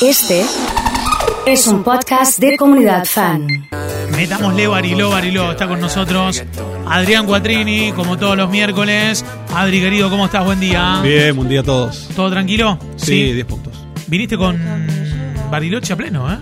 Este es un podcast de comunidad fan. Metámosle Bariló, Bariló, está con nosotros Adrián Cuatrini, como todos los miércoles. Adri, querido, ¿cómo estás? Buen día. Bien, buen día a todos. ¿Todo tranquilo? Sí, 10 puntos. Viniste con Bariloche a pleno, ¿eh?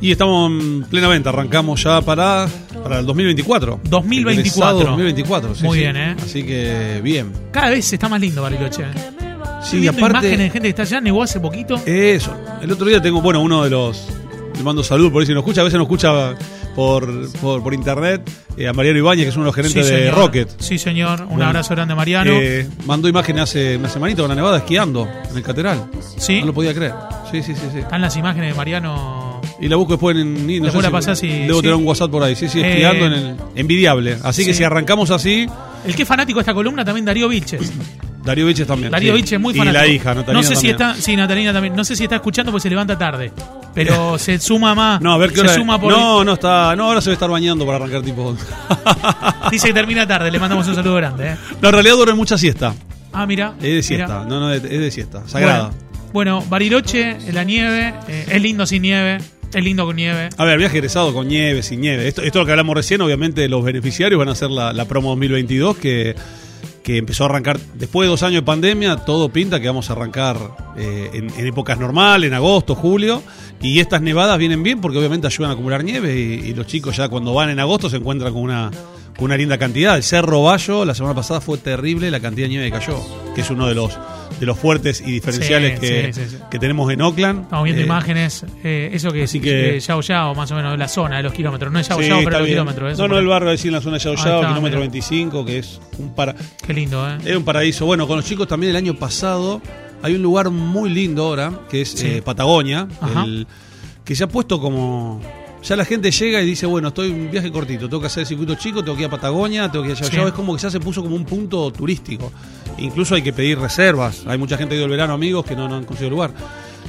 Y estamos en plena venta, arrancamos ya para, para el 2024. 2024. Egresado 2024, sí, Muy sí. bien, ¿eh? Así que bien. Cada vez está más lindo Bariloche. ¿eh? Sí, aparte. imágenes de gente que está allá, negó hace poquito. Eso. El otro día tengo, bueno, uno de los. Le mando salud por ahí si nos escucha. A veces nos escucha por, por, por internet. eh, a Mariano Ibáñez, que es uno de los gerentes Sí, de. Rocket. Sí, señor. Un Bueno, abrazo grande a Mariano. Eh, mandó imágenes hace una semanita con la nevada esquiando en el Catedral. sí. No lo podía creer. Sí, sí, sí, sí. Están las imágenes de Mariano. Y la busco después en. y No Después sé la pasás y- Debo sí. tener un WhatsApp por ahí. Sí, sí, Eh, esquiando en el. Envidiable. Así que si arrancamos así, El que es fanático de esta columna también Darío Vilches. Darío Viches también. Darío sí. Vilches es muy Y fanático. la hija, Natalina No sé si está, sí, Natalina también. No sé si está escuchando porque se levanta tarde. Pero se suma más. No, a ver qué se hora. suma por No, no está. No, ahora se debe estar bañando para arrancar tipo. Dice que termina tarde, le mandamos un saludo grande. ¿eh? no, en realidad duerme mucha siesta. Ah, mira. Es de siesta. No, no, es es de siesta. Sagrada. Bueno, bueno, Bariloche, la nieve, eh, es lindo sin nieve, es lindo con nieve. A ver, viaje egresado con nieve, sin nieve. Esto, esto es lo que hablamos recién, obviamente los beneficiarios van a hacer la, la promo 2022 que, que empezó a arrancar después de dos años de pandemia, todo pinta que vamos a arrancar eh, en, en épocas normales, en agosto, julio, y estas nevadas vienen bien porque obviamente ayudan a acumular nieve y, los chicos ya cuando van en agosto se encuentran con una, una linda cantidad. El Cerro Bayo la semana pasada fue terrible la cantidad de nieve que cayó, que es uno de los, de los fuertes y diferenciales Sí, que, sí, sí, sí. que tenemos en Oakland. Estamos viendo Eh, imágenes, eh, eso que así es que- eh, Yao Yao, más o menos, la zona de los kilómetros. No es Yao Yao, pero los kilómetros. eso No, no, el barrio sí en la zona de Yao Yao, kilómetro mira. 25, que es un, para, Qué lindo, ¿eh? es un paraíso. Bueno, con los chicos también el año pasado hay un lugar muy lindo ahora, que es eh, Patagonia, el- que se ha puesto como... Ya la gente llega y dice, bueno, estoy en un viaje cortito, tengo que hacer el circuito chico, tengo que ir a Patagonia, tengo que ir a Yao Sí. Es como que ya se puso como un punto turístico. Incluso hay que pedir reservas. Hay mucha gente que ha ido el verano, amigos, que no, no han conseguido lugar.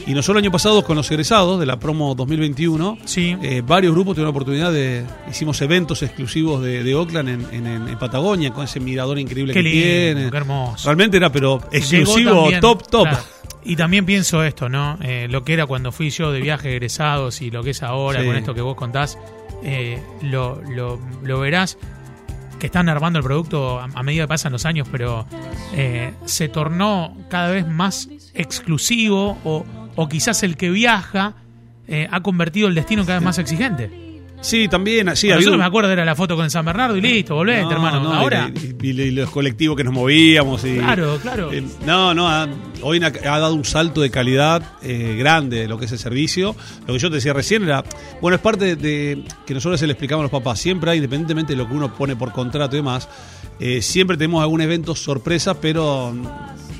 Y nosotros el año pasado con los egresados de la promo 2021, Sí. eh, varios grupos tuvieron la oportunidad de. Hicimos eventos exclusivos de, de Oakland en, en- en- Patagonia, con ese mirador increíble Qué que lindo, tiene. qué hermoso. Realmente era, pero exclusivo, top, top. claro. Y también pienso esto, ¿no? Eh, lo que era cuando fui yo de viaje egresados y lo que es ahora Sí. con esto que vos contás, eh, lo, lo- lo verás que están armando el producto a, a medida que pasan los años, pero eh, se tornó cada vez más exclusivo o, o quizás el que viaja eh, ha convertido el destino cada vez más exigente. Sí, también. Sí, Nosotros un- me acuerdo era la foto con el San Bernardo y listo, volvete, No, hermano. no, ahora, Y, y- y los colectivos que nos movíamos. Y, claro, claro. Eh, no, no, ha- hoy ha, ha dado un salto de calidad eh, grande de lo que es el servicio. Lo que yo te decía recién era, bueno, es parte de que nosotros se le explicamos a los papás. Siempre hay, independientemente de lo que uno pone por contrato y demás, eh, siempre tenemos algún evento sorpresa, pero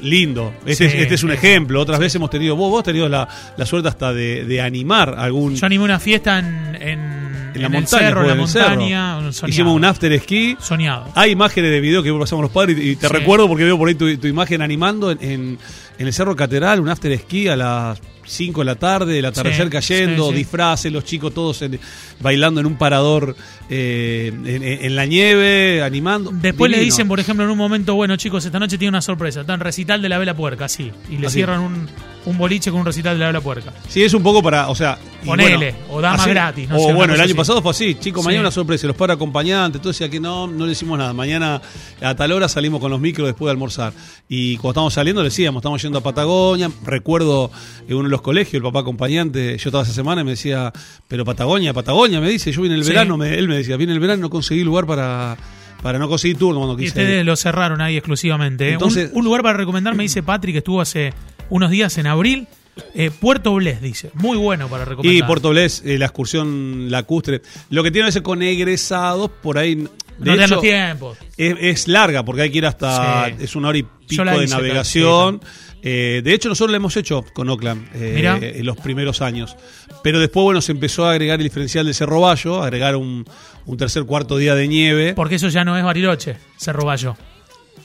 lindo. Este, Sí, es, este es un ejemplo. Otras veces hemos tenido, vos, vos has tenido la, la suerte hasta de, de animar algún... Yo animé una fiesta en, en, en la en montaña, el cerro, en la montaña. un. Hicimos un after esquí. Soñado. Hay imágenes de video que pasamos los padres y, y te Sí. recuerdo porque veo por ahí tu, tu imagen animando en, en- en el Cerro Catedral, un after esquí a las 5 de la tarde, el atardecer Sí, cayendo, sí, sí. disfraces, los chicos todos en- bailando en un parador eh, en, en la nieve, animando. Después le dicen, por ejemplo, en un momento, bueno, chicos, esta noche tiene una sorpresa. En recital de la vela puerca, sí. Y le Así. cierran un, un boliche con un recital de la vela puerca. Sí, es un poco para, o sea... Ponele, o damas gratis, no o sé, bueno, el año así. pasado fue así, chicos, mañana una sorpresa, los para acompañantes, decía que no, no le hicimos nada. Mañana a tal hora salimos con los micros después de almorzar. Y cuando estábamos saliendo le decíamos, estamos yendo a Patagonia. Recuerdo en uno de los colegios, el papá acompañante, yo estaba esa semana y me decía, pero Patagonia, Patagonia, me dice, yo vine el Sí. verano, me- él me decía, vine el verano, no conseguí lugar para, para no conseguir turno cuando Y quise. ustedes lo cerraron ahí exclusivamente. ¿eh? Entonces- un, un lugar para recomendar, me dice Patrick, que estuvo hace unos días en abril. Eh, Puerto Bles, dice. Muy bueno para recomendar. Y Puerto Blés, eh, la excursión lacustre. Lo que tiene a veces con egresados, por ahí. De no hecho, los tiempos. Es, es larga porque hay que ir hasta. Sí. Es una hora y pico de navegación. Eh, de hecho, nosotros lo hemos hecho con Oakland eh, en los primeros años. Pero después, bueno, se empezó a agregar el diferencial de Cerro Bayo, agregar un, un tercer, cuarto día de nieve. Porque eso ya no es Bariloche, Cerro Bayo.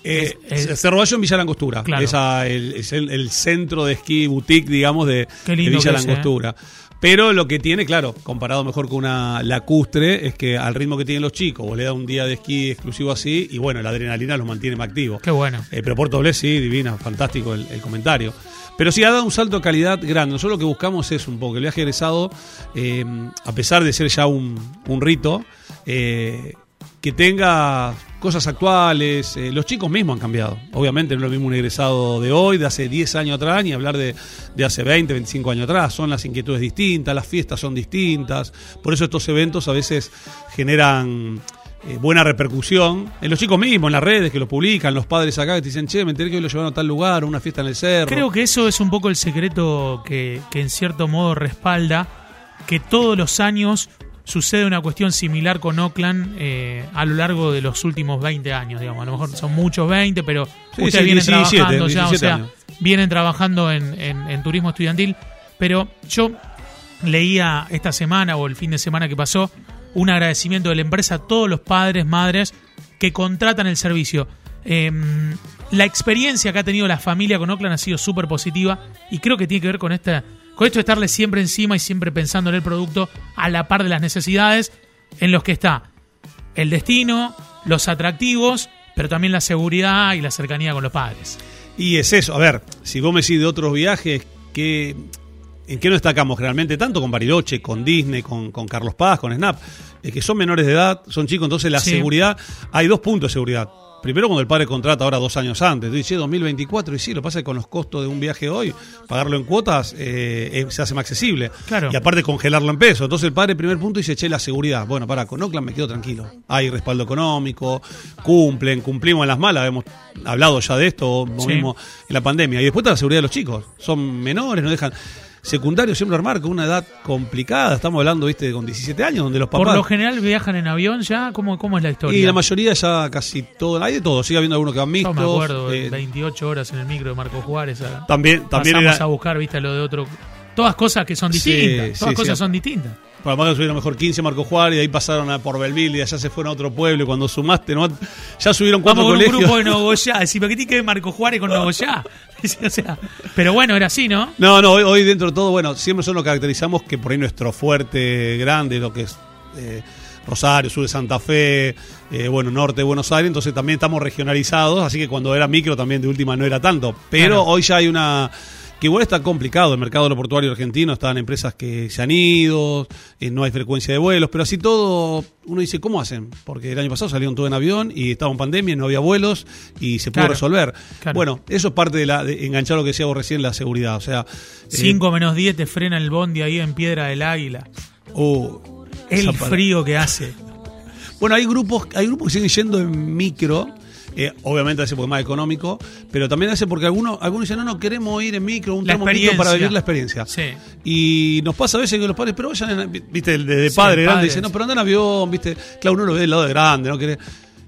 Eh, Es- es- Cerro Bayo en Villa Langostura. Claro. Esa, el, es el, el centro de esquí boutique, digamos, de, Villa es, ¿eh? Langostura. Pero lo que tiene, claro, comparado mejor con una lacustre, es que al ritmo que tienen los chicos, vos le das un día de esquí exclusivo así, y bueno, la adrenalina los mantiene más activos. Qué bueno. Eh, pero Puerto Blés, sí, divina, fantástico el, el comentario. Pero sí ha dado un salto de calidad grande. Nosotros lo que buscamos es un poco el viaje egresado, eh, a pesar de ser ya un, un rito, eh, que tenga cosas actuales. Eh, los chicos mismos han cambiado. Obviamente no es lo mismo un egresado de hoy, de hace 10 años atrás, ni hablar de, de hace 20, 25 años atrás. Son las inquietudes distintas, las fiestas son distintas. Por eso estos eventos a veces generan eh, buena repercusión en los chicos mismos, en las redes que lo publican, los padres acá que te dicen, che, me enteré que hoy lo llevaron a tal lugar, una fiesta en el cerro. Creo que eso es un poco el secreto que en cierto modo respalda que todos los años sucede una cuestión similar con Oakland eh, a lo largo de los últimos 20 años, digamos. A lo mejor son muchos 20, pero Sí, ustedes sí, vienen 17, trabajando ya, o 17 sea, años. vienen trabajando en, en- en turismo estudiantil. Pero yo leía esta semana o el fin de semana que pasó un agradecimiento de la empresa a todos los padres, madres que contratan el servicio. Eh, la experiencia que ha tenido la familia con Oakland ha sido súper positiva y creo que tiene que ver con esta con esto de estarle siempre encima y siempre pensando en el producto a la par de las necesidades en los que está el destino, los atractivos, pero también la seguridad y la cercanía con los padres. Y es eso, a ver, si vos me decís de otros viajes, que, ¿en qué nos destacamos generalmente? Tanto con Bariloche, con Disney, con, con Carlos Paz, con Snap, es que son menores de edad, son chicos, entonces la Sí. seguridad, hay dos puntos de seguridad. Primero cuando el padre contrata ahora dos años antes, tú dices, 2024, y sí, lo pasa que con los costos de un viaje hoy, pagarlo en cuotas eh, eh, se hace más accesible. Claro. Y aparte congelarlo en pesos. Entonces el padre, primer punto, dice, che, la seguridad. Bueno, para, con Oakland me quedo tranquilo. Hay respaldo económico, cumplen, cumplimos en las malas, hemos hablado ya de esto, Sí. mismo en la pandemia. Y después está la seguridad de los chicos. Son menores, no dejan... Secundario siempre remarco, una edad complicada, estamos hablando, viste, con 17 años, donde los papás... Por lo general viajan en avión ya, ¿cómo, cómo es la historia? y la mayoría ya casi todo, hay de todo, sigue habiendo algunos que van Yo mixtos. me acuerdo, eh, 28 horas en el micro de Marco Juárez. a- también también pasamos era, a buscar, viste, lo de otro. Todas cosas que son Sí, distintas. todas sí, cosas sí. son distintas. Para más que subieron mejor 15 Marco Juárez y de ahí pasaron a por Belville y allá se fueron a otro pueblo y cuando sumaste, ¿no? ya subieron cuatro Vamos con un grupo de Nogoyá. ¿pero qué tiene que ver Marco Juárez con Nogoyá? o sea, pero bueno, era así, ¿no? No, no, hoy, hoy dentro de todo, bueno, siempre son lo que caracterizamos que por ahí nuestro fuerte grande, lo que es eh, Rosario, sur de Santa Fe, eh, bueno, norte de Buenos Aires, entonces también estamos regionalizados, así que cuando era micro también de última no era tanto. Pero Claro. hoy ya hay una que igual está complicado el mercado aeroportuario argentino, están empresas que se han ido, eh, no hay frecuencia de vuelos, pero así todo, uno dice, ¿cómo hacen? Porque el año pasado salieron todo en avión y estaba en pandemia, no había vuelos y se pudo Claro. resolver. Claro. Bueno, eso es parte de, la, de enganchar lo que decía vos recién, la seguridad, o sea... eh, 5 menos 10 te frena el bondi ahí en Piedra del Águila. Oh, El frío que hace. Bueno, hay grupos, hay grupos que siguen yendo en micro. Eh, obviamente a veces porque es más económico, pero también hace porque algunos, algunos dicen, no, no, queremos ir en micro, un tramo micro para vivir la experiencia. Sí. Y nos pasa a veces que los padres, pero vayan, en, viste, el de, de padre grande, padre, dice, no, pero anda en avión, viste, claro, uno lo ve del lado de grande, no quiere,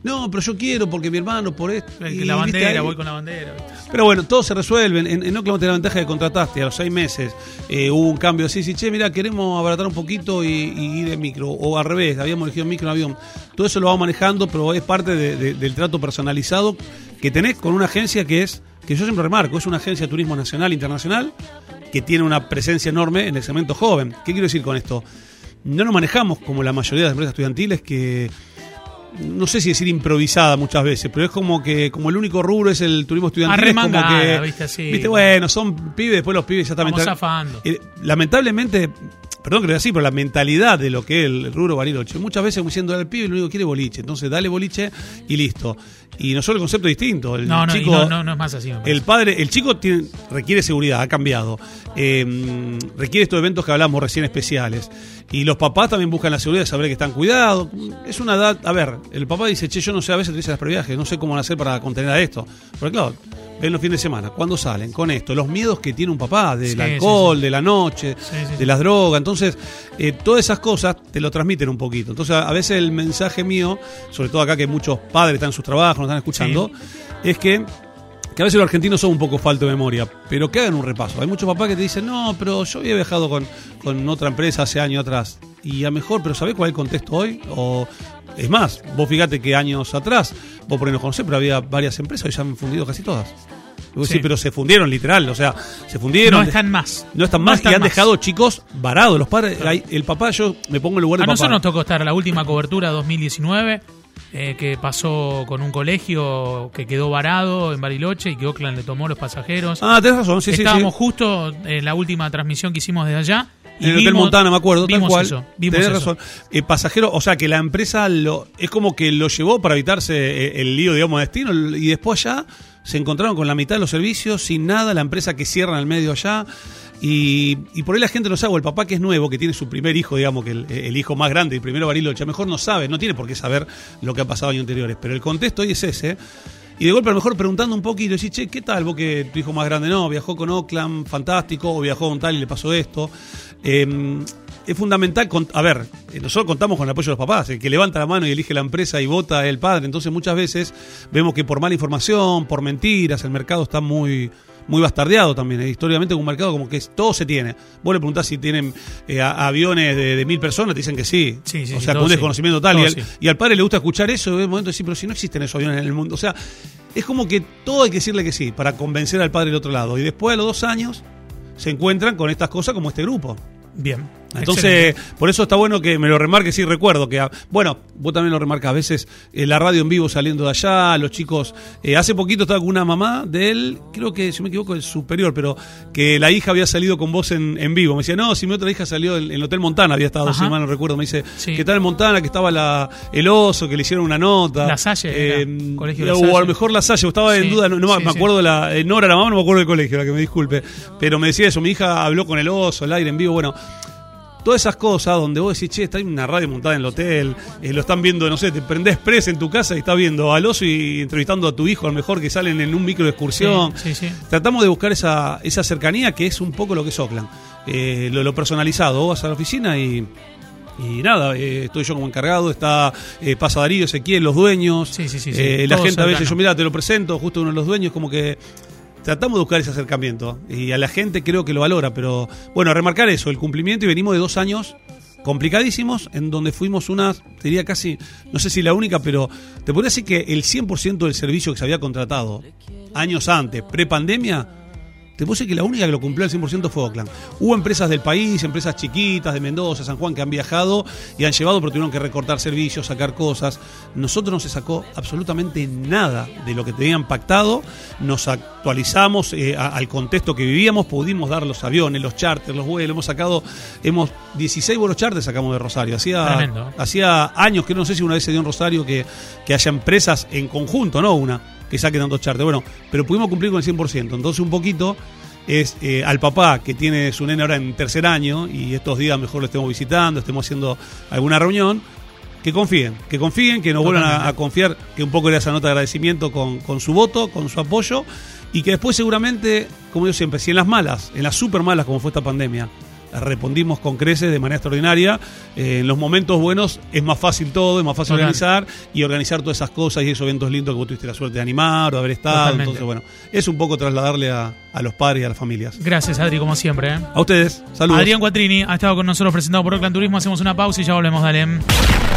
no, pero yo quiero porque mi hermano, por esto. Y, que la bandera, voy con la bandera. pero bueno, todo se resuelve. En, en Oakland tiene la ventaja de contrataste a los seis meses. eh, hubo un cambio así, sí, che, mira, queremos abaratar un poquito y, y ir en micro. O al revés, habíamos elegido micro en avión. Todo eso lo vamos manejando, pero es parte de- de- del trato personalizado que tenés con una agencia que es, que yo siempre remarco, es una agencia de turismo nacional, internacional, que tiene una presencia enorme en el segmento joven. ¿Qué quiero decir con esto? No nos manejamos como la mayoría de las empresas estudiantiles que no sé si decir improvisada muchas veces, pero es como que como el único rubro es el turismo estudiantil, es como que viste, viste, bueno, son pibes, después los pibes ya están- zafando. Eh, lamentablemente, perdón que lo así, pero la mentalidad de lo que es el rubro Bariloche, muchas veces como diciendo al pibe lo único que quiere es boliche, entonces dale boliche y listo. Y nosotros el concepto es distinto, el No, no, chico no, no, no es más así. el padre, el chico tiene, requiere seguridad, ha cambiado. Eh, requiere estos eventos que hablamos recién especiales. Y los papás también buscan la seguridad de saber que están cuidados. Es una edad. A ver, el papá dice, che, yo no sé, a veces te dice las previajes, no sé cómo van a hacer para contener a esto. Porque claro, ven los fines de semana, cuando salen con esto, los miedos que tiene un papá del Sí, alcohol, sí, sí. de la noche, de las drogas. Entonces, eh, todas esas cosas te lo transmiten un poquito. Entonces, a veces el mensaje mío, sobre todo acá que muchos padres están en sus trabajos, nos están escuchando, es que que a veces los argentinos son un poco falto de memoria, pero que hagan un repaso. Hay muchos papás que te dicen, no, pero yo había viajado con, con otra empresa hace años atrás, y a mejor, pero ¿sabés cuál es el contexto hoy? O Es más, vos fíjate que años atrás, vos por ahí no conocés, pero había varias empresas y ya han fundido casi todas. Sí. decís, pero se fundieron literal, o sea, se fundieron. No están más. No están más están y han más. dejado chicos varados. Los padres, hay- el papá, yo me pongo en el lugar A del nosotros nos tocó estar la última cobertura 2019, eh, que pasó con un colegio que quedó varado en Bariloche y que Oakland le tomó los pasajeros. Ah, tenés razón, sí, sí, sí. Estábamos justo en la última transmisión que hicimos desde allá. Y En el Hotel vimos- Montana, me acuerdo, tal vimos cual. Eso, vimos Tenés eso. razón. Eh, pasajero, o sea que la empresa lo, es como que lo llevó para evitarse eh, el lío, digamos, de destino, y después ya se encontraron con la mitad de los servicios, sin nada, la empresa que cierra el medio allá. Y, y por ahí la gente no sabe, o el papá que es nuevo, que tiene su primer hijo, digamos, que el, el hijo más grande, el primero Bariloche, mejor no sabe, no tiene por qué saber lo que ha pasado años anteriores, pero el contexto hoy es ese. Y de golpe a lo mejor preguntando un poquito, decís, che, ¿qué tal vos que tu hijo más grande no? Viajó con Oakland, fantástico, o viajó con tal y le pasó esto. Eh, es fundamental, con- a ver, eh, nosotros contamos con el apoyo de los papás, el que levanta la mano y elige la empresa y vota el padre, entonces muchas veces vemos que por mala información, por mentiras, el mercado está muy muy bastardeado también, eh, históricamente un mercado como que es- todo se tiene. Vos le preguntás si tienen eh, a- aviones de, de mil personas, te dicen que sí. Sí, sí, o sea, con un desconocimiento total. Todo Y al, sí. y al padre le gusta escuchar eso, y de momento decir, pero si no existen esos aviones en el mundo. O sea, es como que todo hay que decirle que sí, para convencer al padre del otro lado. Y después a los dos años se encuentran con estas cosas como este grupo. Bien. Entonces, Excelente. por eso está bueno que me lo remarque, sí recuerdo que, bueno, vos también lo remarcas, a veces eh, la radio en vivo saliendo de allá, los chicos, eh, hace poquito estaba con una mamá de él, creo que, si me equivoco, el superior, pero que la hija había salido con vos en, en vivo. Me decía, no, si mi otra hija salió en, el Hotel Montana, había estado, si mal no recuerdo, me dice, Sí. que tal en Montana, que estaba la, el oso, que le hicieron una nota. La Salle era, Colegio La o a Salle. lo mejor la Salle, estaba en Sí, duda, no, no sí, me sí. acuerdo, la, eh, no era la mamá, no me acuerdo del colegio, la que me disculpe, pero me decía eso, mi hija habló con el oso, el aire en vivo, bueno todas esas cosas donde vos decís, che, está ahí una radio montada en el hotel, eh, lo están viendo, no sé, te prendés press en tu casa y estás viendo al oso y entrevistando a tu hijo, a lo mejor que salen en un micro de excursión. Sí, sí, sí. Tratamos de buscar esa, esa cercanía que es un poco lo que es Oakland. Eh, lo, lo personalizado, vos vas a la oficina y... Y nada, eh, estoy yo como encargado, está eh, pasa Darío, Ezequiel, los dueños. Sí, sí, sí, sí. Eh, la gente a veces, cercano. yo mira, te lo presento, justo uno de los dueños, como que tratamos de buscar ese acercamiento y a la gente creo que lo valora, pero bueno, remarcar eso, el cumplimiento y venimos de dos años complicadísimos en donde fuimos una, diría casi, no sé si la única, pero te podría decir que el 100% del servicio que se había contratado años antes, pre-pandemia, te decir que la única que lo cumplió al 100% fue Oakland. Hubo empresas del país, empresas chiquitas de Mendoza, San Juan, que han viajado y han llevado, pero tuvieron que recortar servicios, sacar cosas. Nosotros no se sacó absolutamente nada de lo que tenían pactado. Nos actualizamos eh, a- al contexto que vivíamos, pudimos dar los aviones, los charters, los vuelos. Hemos sacado, hemos 16 vuelos charters sacamos de Rosario. Hacía, hacía años que no sé si una vez se dio en Rosario que, que haya empresas en conjunto, no una que saquen tantos charters. Bueno, pero pudimos cumplir con el 100%. Entonces, un poquito es eh, al papá que tiene su nene ahora en tercer año y estos días mejor lo estemos visitando, estemos haciendo alguna reunión, que confíen, que confíen, que nos vuelvan a confiar, que un poco era esa nota de agradecimiento con, con su voto, con su apoyo y que después seguramente, como yo siempre, si en las malas, en las super malas como fue esta pandemia, respondimos con creces de manera extraordinaria. Eh, en los momentos buenos es más fácil todo, es más fácil Total. organizar y organizar todas esas cosas y esos eventos lindos que vos tuviste la suerte de animar o haber estado. Totalmente. Entonces, bueno, es un poco trasladarle a, a los padres y a las familias. Gracias, Adri, como siempre. ¿eh? A ustedes, saludos. Adrián Cuatrini ha estado con nosotros presentado por Oakland Turismo. Hacemos una pausa y ya volvemos, dale.